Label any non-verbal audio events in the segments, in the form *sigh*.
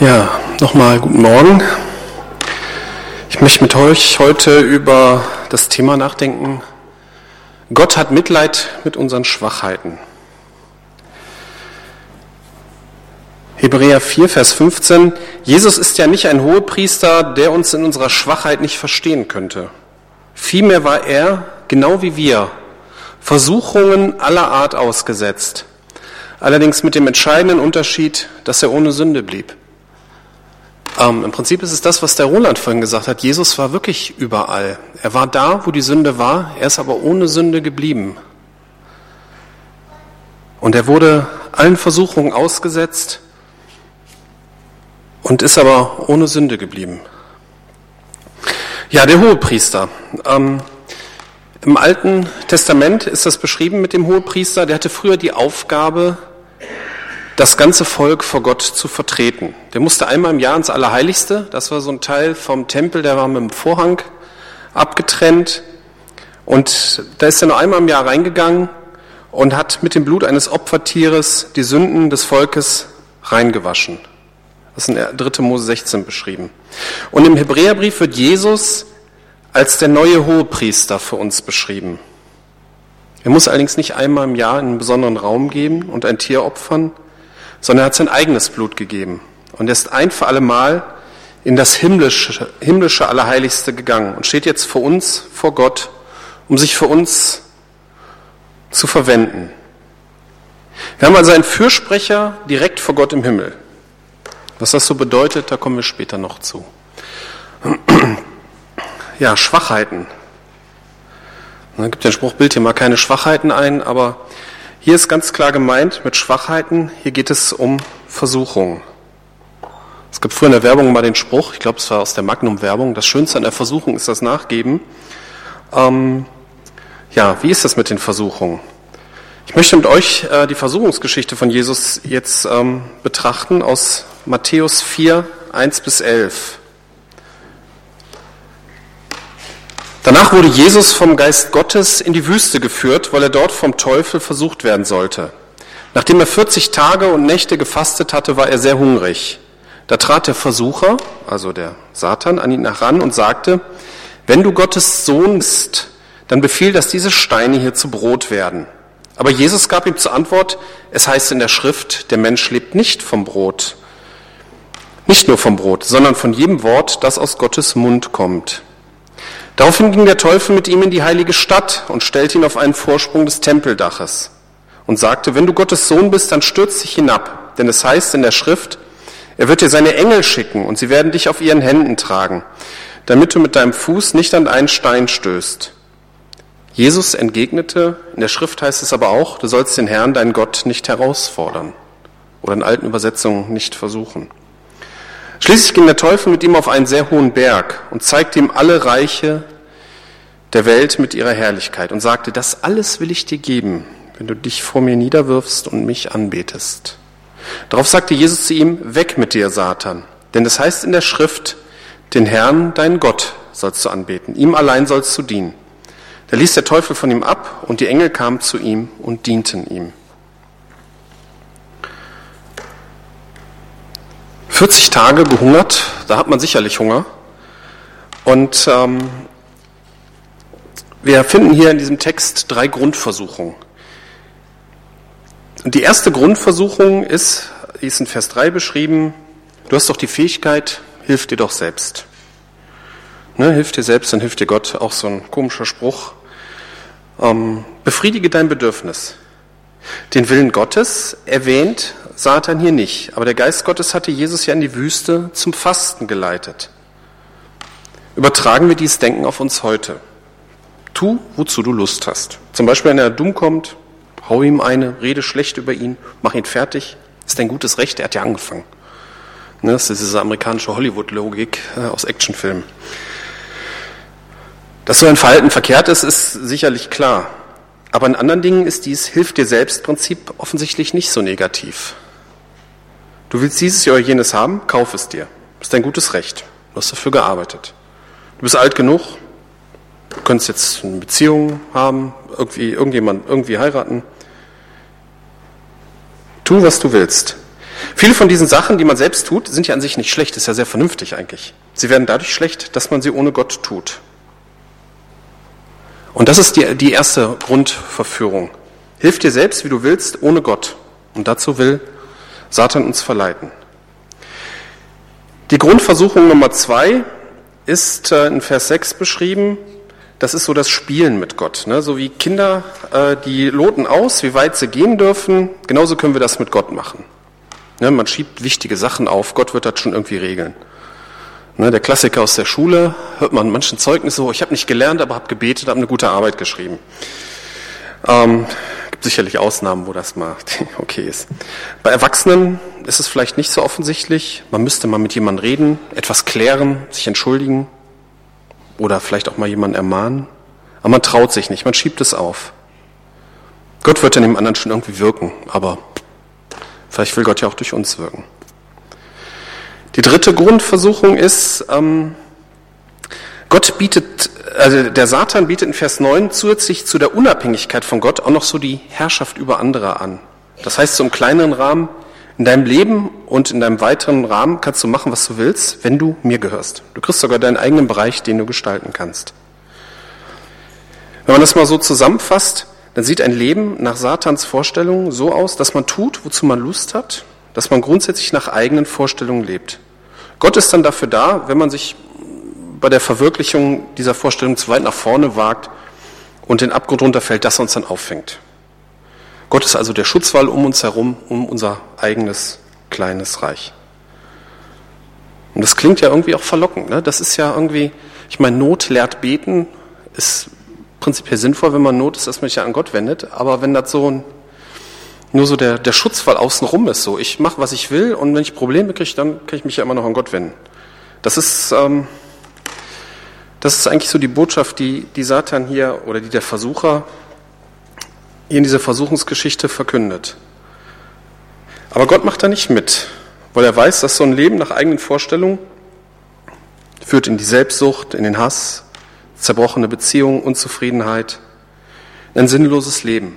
Ja, nochmal guten Morgen. Ich möchte mit euch heute über das Thema nachdenken. Gott hat Mitleid mit unseren Schwachheiten. Hebräer 4, Vers 15. Jesus ist ja nicht ein Hohepriester, der uns in unserer Schwachheit nicht verstehen könnte. Vielmehr war er, genau wie wir, Versuchungen aller Art ausgesetzt. Allerdings mit dem entscheidenden Unterschied, dass er ohne Sünde blieb. Ähm, Im Prinzip ist es das, was der Roland vorhin gesagt hat. Jesus war wirklich überall. Er war da, wo die Sünde war, er ist aber ohne Sünde geblieben. Und er wurde allen Versuchungen ausgesetzt und ist aber ohne Sünde geblieben. Ja, der Hohepriester. Ähm, Im Alten Testament ist das beschrieben mit dem Hohepriester. Der hatte früher die Aufgabe, das ganze Volk vor Gott zu vertreten. Der musste einmal im Jahr ins Allerheiligste, das war so ein Teil vom Tempel, der war mit dem Vorhang abgetrennt. Und da ist er nur einmal im Jahr reingegangen und hat mit dem Blut eines Opfertieres die Sünden des Volkes reingewaschen. Das ist in 3. Mose 16 beschrieben. Und im Hebräerbrief wird Jesus als der neue Hohepriester für uns beschrieben. Er muss allerdings nicht einmal im Jahr in einen besonderen Raum geben und ein Tier opfern, sondern er hat sein eigenes Blut gegeben. Und ist ein für alle Mal in das himmlische, himmlische Allerheiligste gegangen und steht jetzt vor uns, vor Gott, um sich für uns zu verwenden. Wir haben also einen Fürsprecher direkt vor Gott im Himmel. Was das so bedeutet, da kommen wir später noch zu. *clears throat* Ja, Schwachheiten. Da gibt den Spruch, bild hier mal keine Schwachheiten ein, aber hier ist ganz klar gemeint mit Schwachheiten, hier geht es um Versuchung. Es gibt früher in der Werbung mal den Spruch, ich glaube, es war aus der Magnum-Werbung, das Schönste an der Versuchung ist das Nachgeben. Ähm, ja, wie ist das mit den Versuchungen? Ich möchte mit euch äh, die Versuchungsgeschichte von Jesus jetzt ähm, betrachten aus Matthäus 4, 1 bis 11. Danach wurde Jesus vom Geist Gottes in die Wüste geführt, weil er dort vom Teufel versucht werden sollte. Nachdem er 40 Tage und Nächte gefastet hatte, war er sehr hungrig. Da trat der Versucher, also der Satan, an ihn heran und sagte, wenn du Gottes Sohn bist, dann befiehl, dass diese Steine hier zu Brot werden. Aber Jesus gab ihm zur Antwort, es heißt in der Schrift, der Mensch lebt nicht vom Brot, nicht nur vom Brot, sondern von jedem Wort, das aus Gottes Mund kommt. Daraufhin ging der Teufel mit ihm in die heilige Stadt und stellte ihn auf einen Vorsprung des Tempeldaches und sagte, wenn du Gottes Sohn bist, dann stürz dich hinab, denn es heißt in der Schrift, er wird dir seine Engel schicken und sie werden dich auf ihren Händen tragen, damit du mit deinem Fuß nicht an einen Stein stößt. Jesus entgegnete, in der Schrift heißt es aber auch, du sollst den Herrn, deinen Gott, nicht herausfordern oder in alten Übersetzungen nicht versuchen. Schließlich ging der Teufel mit ihm auf einen sehr hohen Berg und zeigte ihm alle Reiche der Welt mit ihrer Herrlichkeit und sagte, das alles will ich dir geben, wenn du dich vor mir niederwirfst und mich anbetest. Darauf sagte Jesus zu ihm, weg mit dir, Satan, denn es heißt in der Schrift, den Herrn, deinen Gott, sollst du anbeten, ihm allein sollst du dienen. Da ließ der Teufel von ihm ab und die Engel kamen zu ihm und dienten ihm. 40 Tage gehungert, da hat man sicherlich Hunger. Und ähm, wir finden hier in diesem Text drei Grundversuchungen. Und die erste Grundversuchung ist, ist in Vers 3 beschrieben, du hast doch die Fähigkeit, hilf dir doch selbst. Ne, hilf dir selbst, dann hilft dir Gott. Auch so ein komischer Spruch. Ähm, befriedige dein Bedürfnis. Den Willen Gottes erwähnt Satan hier nicht. Aber der Geist Gottes hatte Jesus ja in die Wüste zum Fasten geleitet. Übertragen wir dieses Denken auf uns heute. Tu, wozu du Lust hast. Zum Beispiel, wenn er dumm kommt, hau ihm eine, rede schlecht über ihn, mach ihn fertig. Ist dein gutes Recht, er hat ja angefangen. Ne, das ist diese amerikanische Hollywood-Logik äh, aus Actionfilmen. Dass so ein Verhalten verkehrt ist, ist sicherlich klar. Aber in anderen Dingen ist dies Hilf dir selbst Prinzip offensichtlich nicht so negativ. Du willst dieses oder jenes haben, kauf es dir. Ist dein gutes Recht. Du hast dafür gearbeitet. Du bist alt genug, du könntest jetzt eine Beziehung haben, irgendwie irgendjemand irgendwie heiraten. Tu, was du willst. Viele von diesen Sachen, die man selbst tut, sind ja an sich nicht schlecht, ist ja sehr vernünftig eigentlich. Sie werden dadurch schlecht, dass man sie ohne Gott tut. Und das ist die, die erste Grundverführung. Hilf dir selbst, wie du willst, ohne Gott. Und dazu will Satan uns verleiten. Die Grundversuchung Nummer zwei ist äh, in Vers 6 beschrieben. Das ist so das Spielen mit Gott. Ne? So wie Kinder, äh, die loten aus, wie weit sie gehen dürfen. Genauso können wir das mit Gott machen. Ne? Man schiebt wichtige Sachen auf. Gott wird das schon irgendwie regeln. Ne? Der Klassiker aus der Schule hört man in manchen Zeugnissen so, ich habe nicht gelernt, aber habe gebetet, habe eine gute Arbeit geschrieben. Ähm, gibt sicherlich Ausnahmen, wo das mal *laughs* okay ist. Bei Erwachsenen ist es vielleicht nicht so offensichtlich. Man müsste mal mit jemandem reden, etwas klären, sich entschuldigen oder vielleicht auch mal jemanden ermahnen. Aber man traut sich nicht, man schiebt es auf. Gott wird in dem anderen schon irgendwie wirken, aber vielleicht will Gott ja auch durch uns wirken. Die dritte Grundversuchung ist, ähm, Gott bietet, also der Satan bietet in Vers 9 zusätzlich zu der Unabhängigkeit von Gott auch noch so die Herrschaft über andere an. Das heißt, so im kleineren Rahmen, in deinem Leben und in deinem weiteren Rahmen kannst du machen, was du willst, wenn du mir gehörst. Du kriegst sogar deinen eigenen Bereich, den du gestalten kannst. Wenn man das mal so zusammenfasst, dann sieht ein Leben nach Satans Vorstellungen so aus, dass man tut, wozu man Lust hat, dass man grundsätzlich nach eigenen Vorstellungen lebt. Gott ist dann dafür da, wenn man sich bei der Verwirklichung dieser Vorstellung zu weit nach vorne wagt und den Abgrund runterfällt, dass er uns dann auffängt. Gott ist also der Schutzwall um uns herum, um unser eigenes kleines Reich. Und das klingt ja irgendwie auch verlockend. Ne? Das ist ja irgendwie, ich meine, Not lehrt beten, ist prinzipiell sinnvoll, wenn man Not ist, dass man sich ja an Gott wendet. Aber wenn das so ein, nur so der, der Schutzwall außenrum ist, so ich mache, was ich will und wenn ich Probleme kriege, dann kann ich mich ja immer noch an Gott wenden. Das ist, ähm, das ist eigentlich so die Botschaft, die, die Satan hier oder die der Versucher in dieser Versuchungsgeschichte verkündet. Aber Gott macht da nicht mit, weil er weiß, dass so ein Leben nach eigenen Vorstellungen führt in die Selbstsucht, in den Hass, zerbrochene Beziehungen, Unzufriedenheit, ein sinnloses Leben.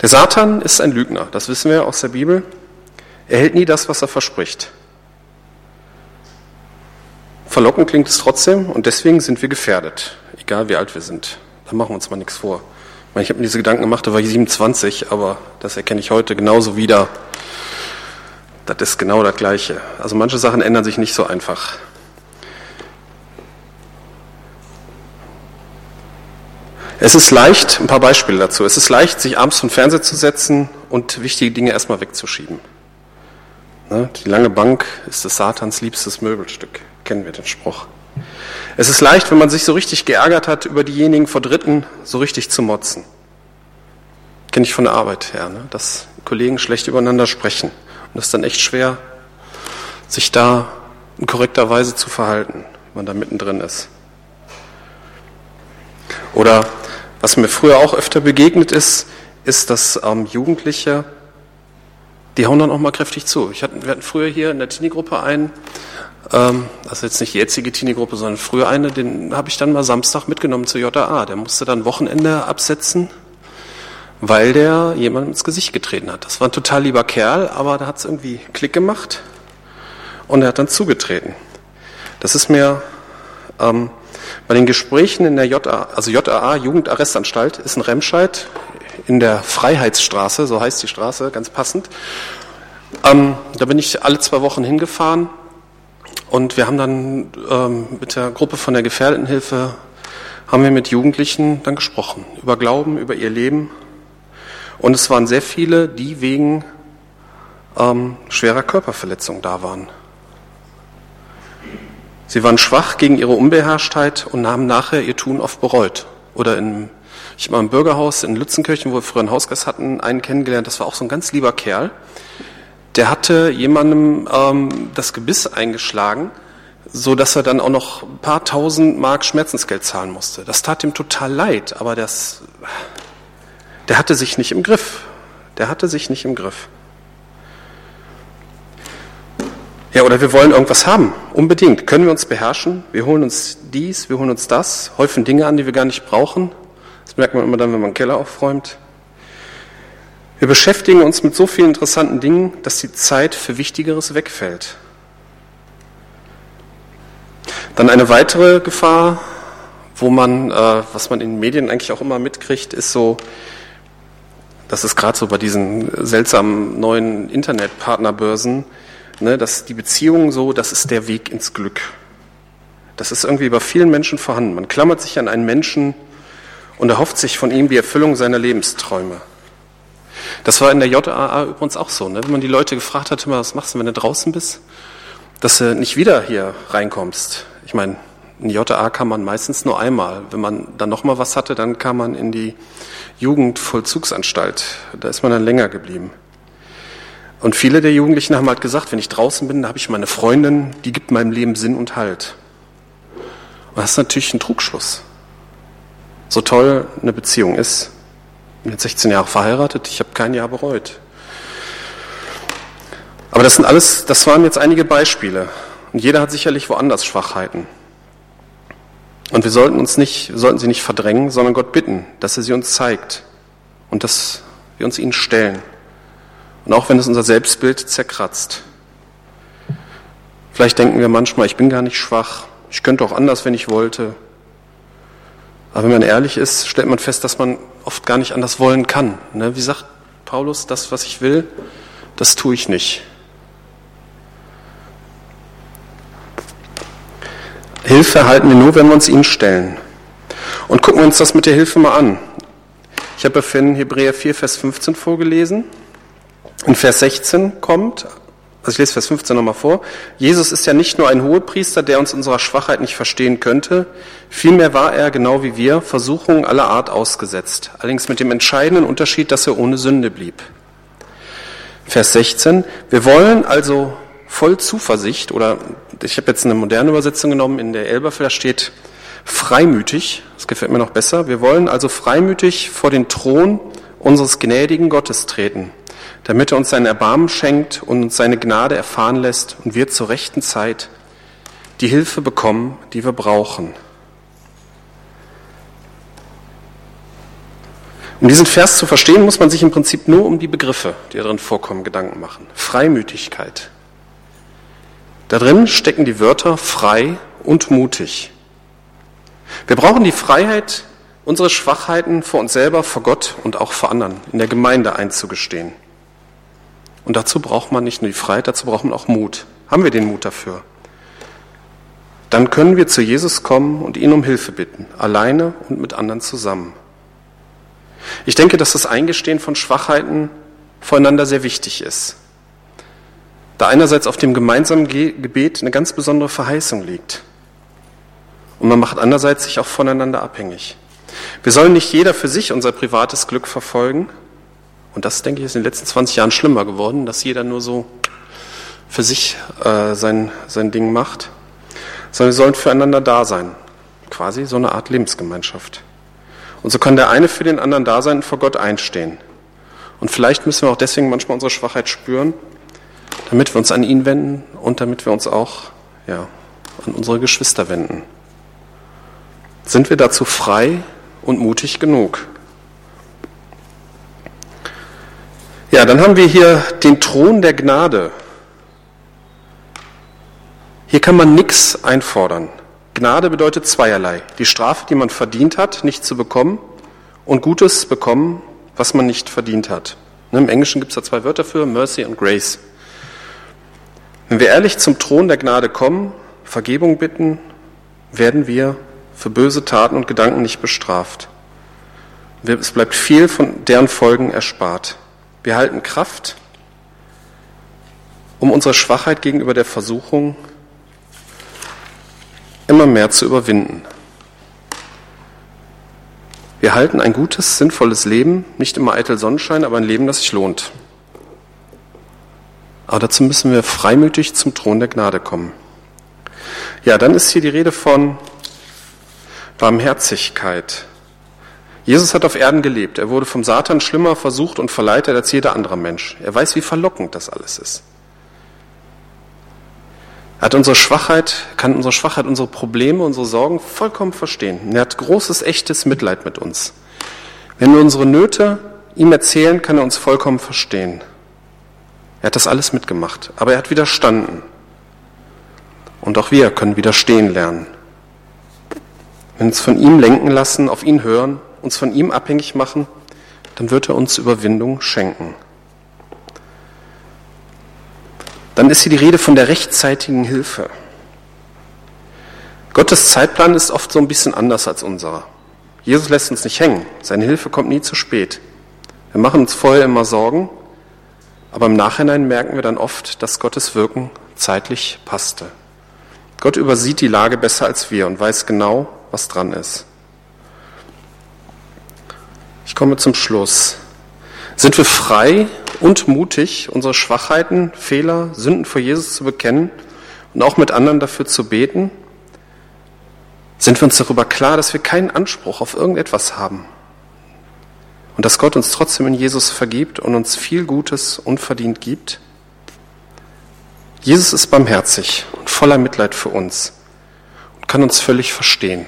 Der Satan ist ein Lügner, das wissen wir aus der Bibel. Er hält nie das, was er verspricht. Verlockend klingt es trotzdem und deswegen sind wir gefährdet, egal wie alt wir sind. Da machen wir uns mal nichts vor. Ich habe mir diese Gedanken gemacht, da war ich 27, aber das erkenne ich heute genauso wieder. Das ist genau das Gleiche. Also manche Sachen ändern sich nicht so einfach. Es ist leicht, ein paar Beispiele dazu, es ist leicht, sich abends vom Fernseher zu setzen und wichtige Dinge erstmal wegzuschieben. Ne, die lange Bank ist des Satans liebstes Möbelstück kennen wir den Spruch. Es ist leicht, wenn man sich so richtig geärgert hat, über diejenigen vor Dritten so richtig zu motzen. Kenne ich von der Arbeit her, ne? dass Kollegen schlecht übereinander sprechen. Und es ist dann echt schwer, sich da in korrekter Weise zu verhalten, wenn man da mittendrin ist. Oder was mir früher auch öfter begegnet ist, ist, dass ähm, Jugendliche, die hauen dann auch mal kräftig zu. Ich hatte, wir hatten früher hier in der Teenie-Gruppe einen, ähm, also jetzt nicht die jetzige Teenie-Gruppe, sondern früher eine, den habe ich dann mal Samstag mitgenommen zur JA. Der musste dann Wochenende absetzen, weil der jemandem ins Gesicht getreten hat. Das war ein total lieber Kerl, aber da hat es irgendwie Klick gemacht und er hat dann zugetreten. Das ist mir ähm, bei den Gesprächen in der JA, also JAA, Jugendarrestanstalt, ist ein Remscheid in der Freiheitsstraße, so heißt die Straße, ganz passend. Ähm, da bin ich alle zwei Wochen hingefahren und wir haben dann ähm, mit der Gruppe von der Gefährdetenhilfe haben wir mit Jugendlichen dann gesprochen über Glauben, über ihr Leben. Und es waren sehr viele, die wegen ähm, schwerer Körperverletzung da waren. Sie waren schwach gegen ihre Unbeherrschtheit und haben nachher ihr Tun oft bereut. Oder in, ich mal im Bürgerhaus in Lützenkirchen, wo wir früher einen Hausgast hatten, einen kennengelernt, das war auch so ein ganz lieber Kerl der hatte jemandem ähm, das Gebiss eingeschlagen, so dass er dann auch noch ein paar tausend Mark Schmerzensgeld zahlen musste. Das tat ihm total leid, aber das, der hatte sich nicht im Griff. Der hatte sich nicht im Griff. Ja, oder wir wollen irgendwas haben, unbedingt. Können wir uns beherrschen? Wir holen uns dies, wir holen uns das, häufen Dinge an, die wir gar nicht brauchen. Das merkt man immer dann, wenn man einen Keller aufräumt. Wir beschäftigen uns mit so vielen interessanten Dingen, dass die Zeit für Wichtigeres wegfällt. Dann eine weitere Gefahr, wo man, äh, was man in den Medien eigentlich auch immer mitkriegt, ist so, das ist gerade so bei diesen seltsamen neuen Internetpartnerbörsen, ne, dass die Beziehung so, das ist der Weg ins Glück. Das ist irgendwie bei vielen Menschen vorhanden. Man klammert sich an einen Menschen und erhofft sich von ihm die Erfüllung seiner Lebensträume. Das war in der JAA übrigens auch so, ne? wenn man die Leute gefragt hat, was machst du, wenn du draußen bist, dass du nicht wieder hier reinkommst. Ich meine, in die JA kam man meistens nur einmal. Wenn man dann nochmal was hatte, dann kam man in die Jugendvollzugsanstalt. Da ist man dann länger geblieben. Und viele der Jugendlichen haben halt gesagt, wenn ich draußen bin, da habe ich meine Freundin, die gibt meinem Leben Sinn und Halt. Und das ist natürlich ein Trugschluss. So toll eine Beziehung ist. Bin jetzt 16 Jahre verheiratet, ich habe kein Jahr bereut. Aber das sind alles, das waren jetzt einige Beispiele. Und jeder hat sicherlich woanders Schwachheiten. Und wir sollten uns nicht, sollten sie nicht verdrängen, sondern Gott bitten, dass er sie uns zeigt und dass wir uns ihnen stellen. Und auch wenn es unser Selbstbild zerkratzt. Vielleicht denken wir manchmal, ich bin gar nicht schwach, ich könnte auch anders, wenn ich wollte. Aber wenn man ehrlich ist, stellt man fest, dass man oft gar nicht anders wollen kann. Ne? Wie sagt Paulus, das, was ich will, das tue ich nicht. Hilfe erhalten wir nur, wenn wir uns ihnen stellen. Und gucken wir uns das mit der Hilfe mal an. Ich habe ja vorhin Hebräer 4, Vers 15 vorgelesen. In Vers 16 kommt, also ich lese Vers 15 nochmal vor, Jesus ist ja nicht nur ein Hohepriester, der uns unserer Schwachheit nicht verstehen könnte, vielmehr war er, genau wie wir, Versuchungen aller Art ausgesetzt, allerdings mit dem entscheidenden Unterschied, dass er ohne Sünde blieb. Vers 16, wir wollen also voll Zuversicht, oder ich habe jetzt eine moderne Übersetzung genommen, in der Elberfelder steht freimütig, das gefällt mir noch besser, wir wollen also freimütig vor den Thron unseres gnädigen Gottes treten, damit er uns sein Erbarmen schenkt und uns seine Gnade erfahren lässt und wir zur rechten Zeit die Hilfe bekommen, die wir brauchen. Um diesen Vers zu verstehen, muss man sich im Prinzip nur um die Begriffe, die darin vorkommen, Gedanken machen. Freimütigkeit, da drin stecken die Wörter frei und mutig. Wir brauchen die Freiheit, unsere Schwachheiten vor uns selber, vor Gott und auch vor anderen in der Gemeinde einzugestehen. Und dazu braucht man nicht nur die Freiheit, dazu braucht man auch Mut. Haben wir den Mut dafür? Dann können wir zu Jesus kommen und ihn um Hilfe bitten, alleine und mit anderen zusammen. Ich denke, dass das Eingestehen von Schwachheiten voreinander sehr wichtig ist da einerseits auf dem gemeinsamen Gebet eine ganz besondere Verheißung liegt. Und man macht andererseits sich auch voneinander abhängig. Wir sollen nicht jeder für sich unser privates Glück verfolgen. Und das, denke ich, ist in den letzten 20 Jahren schlimmer geworden, dass jeder nur so für sich äh, sein, sein Ding macht. Sondern wir sollen füreinander da sein. Quasi so eine Art Lebensgemeinschaft. Und so kann der eine für den anderen da sein und vor Gott einstehen. Und vielleicht müssen wir auch deswegen manchmal unsere Schwachheit spüren damit wir uns an ihn wenden und damit wir uns auch ja, an unsere Geschwister wenden. Sind wir dazu frei und mutig genug? Ja, dann haben wir hier den Thron der Gnade. Hier kann man nichts einfordern. Gnade bedeutet zweierlei. Die Strafe, die man verdient hat, nicht zu bekommen und Gutes bekommen, was man nicht verdient hat. Im Englischen gibt es da zwei Wörter für, Mercy und Grace. Wenn wir ehrlich zum Thron der Gnade kommen, Vergebung bitten, werden wir für böse Taten und Gedanken nicht bestraft. Es bleibt viel von deren Folgen erspart. Wir halten Kraft, um unsere Schwachheit gegenüber der Versuchung immer mehr zu überwinden. Wir halten ein gutes, sinnvolles Leben, nicht immer eitel Sonnenschein, aber ein Leben, das sich lohnt. Aber dazu müssen wir freimütig zum Thron der Gnade kommen. Ja, dann ist hier die Rede von Barmherzigkeit. Jesus hat auf Erden gelebt. Er wurde vom Satan schlimmer versucht und verleitet als jeder andere Mensch. Er weiß, wie verlockend das alles ist. Er hat unsere Schwachheit, kann unsere Schwachheit, unsere Probleme, unsere Sorgen vollkommen verstehen. er hat großes, echtes Mitleid mit uns. Wenn wir unsere Nöte ihm erzählen, kann er uns vollkommen verstehen. Er hat das alles mitgemacht, aber er hat widerstanden. Und auch wir können widerstehen lernen. Wenn wir uns von ihm lenken lassen, auf ihn hören, uns von ihm abhängig machen, dann wird er uns Überwindung schenken. Dann ist hier die Rede von der rechtzeitigen Hilfe. Gottes Zeitplan ist oft so ein bisschen anders als unserer. Jesus lässt uns nicht hängen. Seine Hilfe kommt nie zu spät. Wir machen uns vorher immer Sorgen, aber im Nachhinein merken wir dann oft, dass Gottes Wirken zeitlich passte. Gott übersieht die Lage besser als wir und weiß genau, was dran ist. Ich komme zum Schluss. Sind wir frei und mutig, unsere Schwachheiten, Fehler, Sünden vor Jesus zu bekennen und auch mit anderen dafür zu beten? Sind wir uns darüber klar, dass wir keinen Anspruch auf irgendetwas haben und dass Gott uns trotzdem in Jesus vergibt und uns viel Gutes unverdient gibt? Jesus ist barmherzig und voller Mitleid für uns und kann uns völlig verstehen.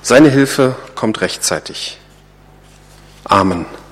Seine Hilfe kommt rechtzeitig. Amen.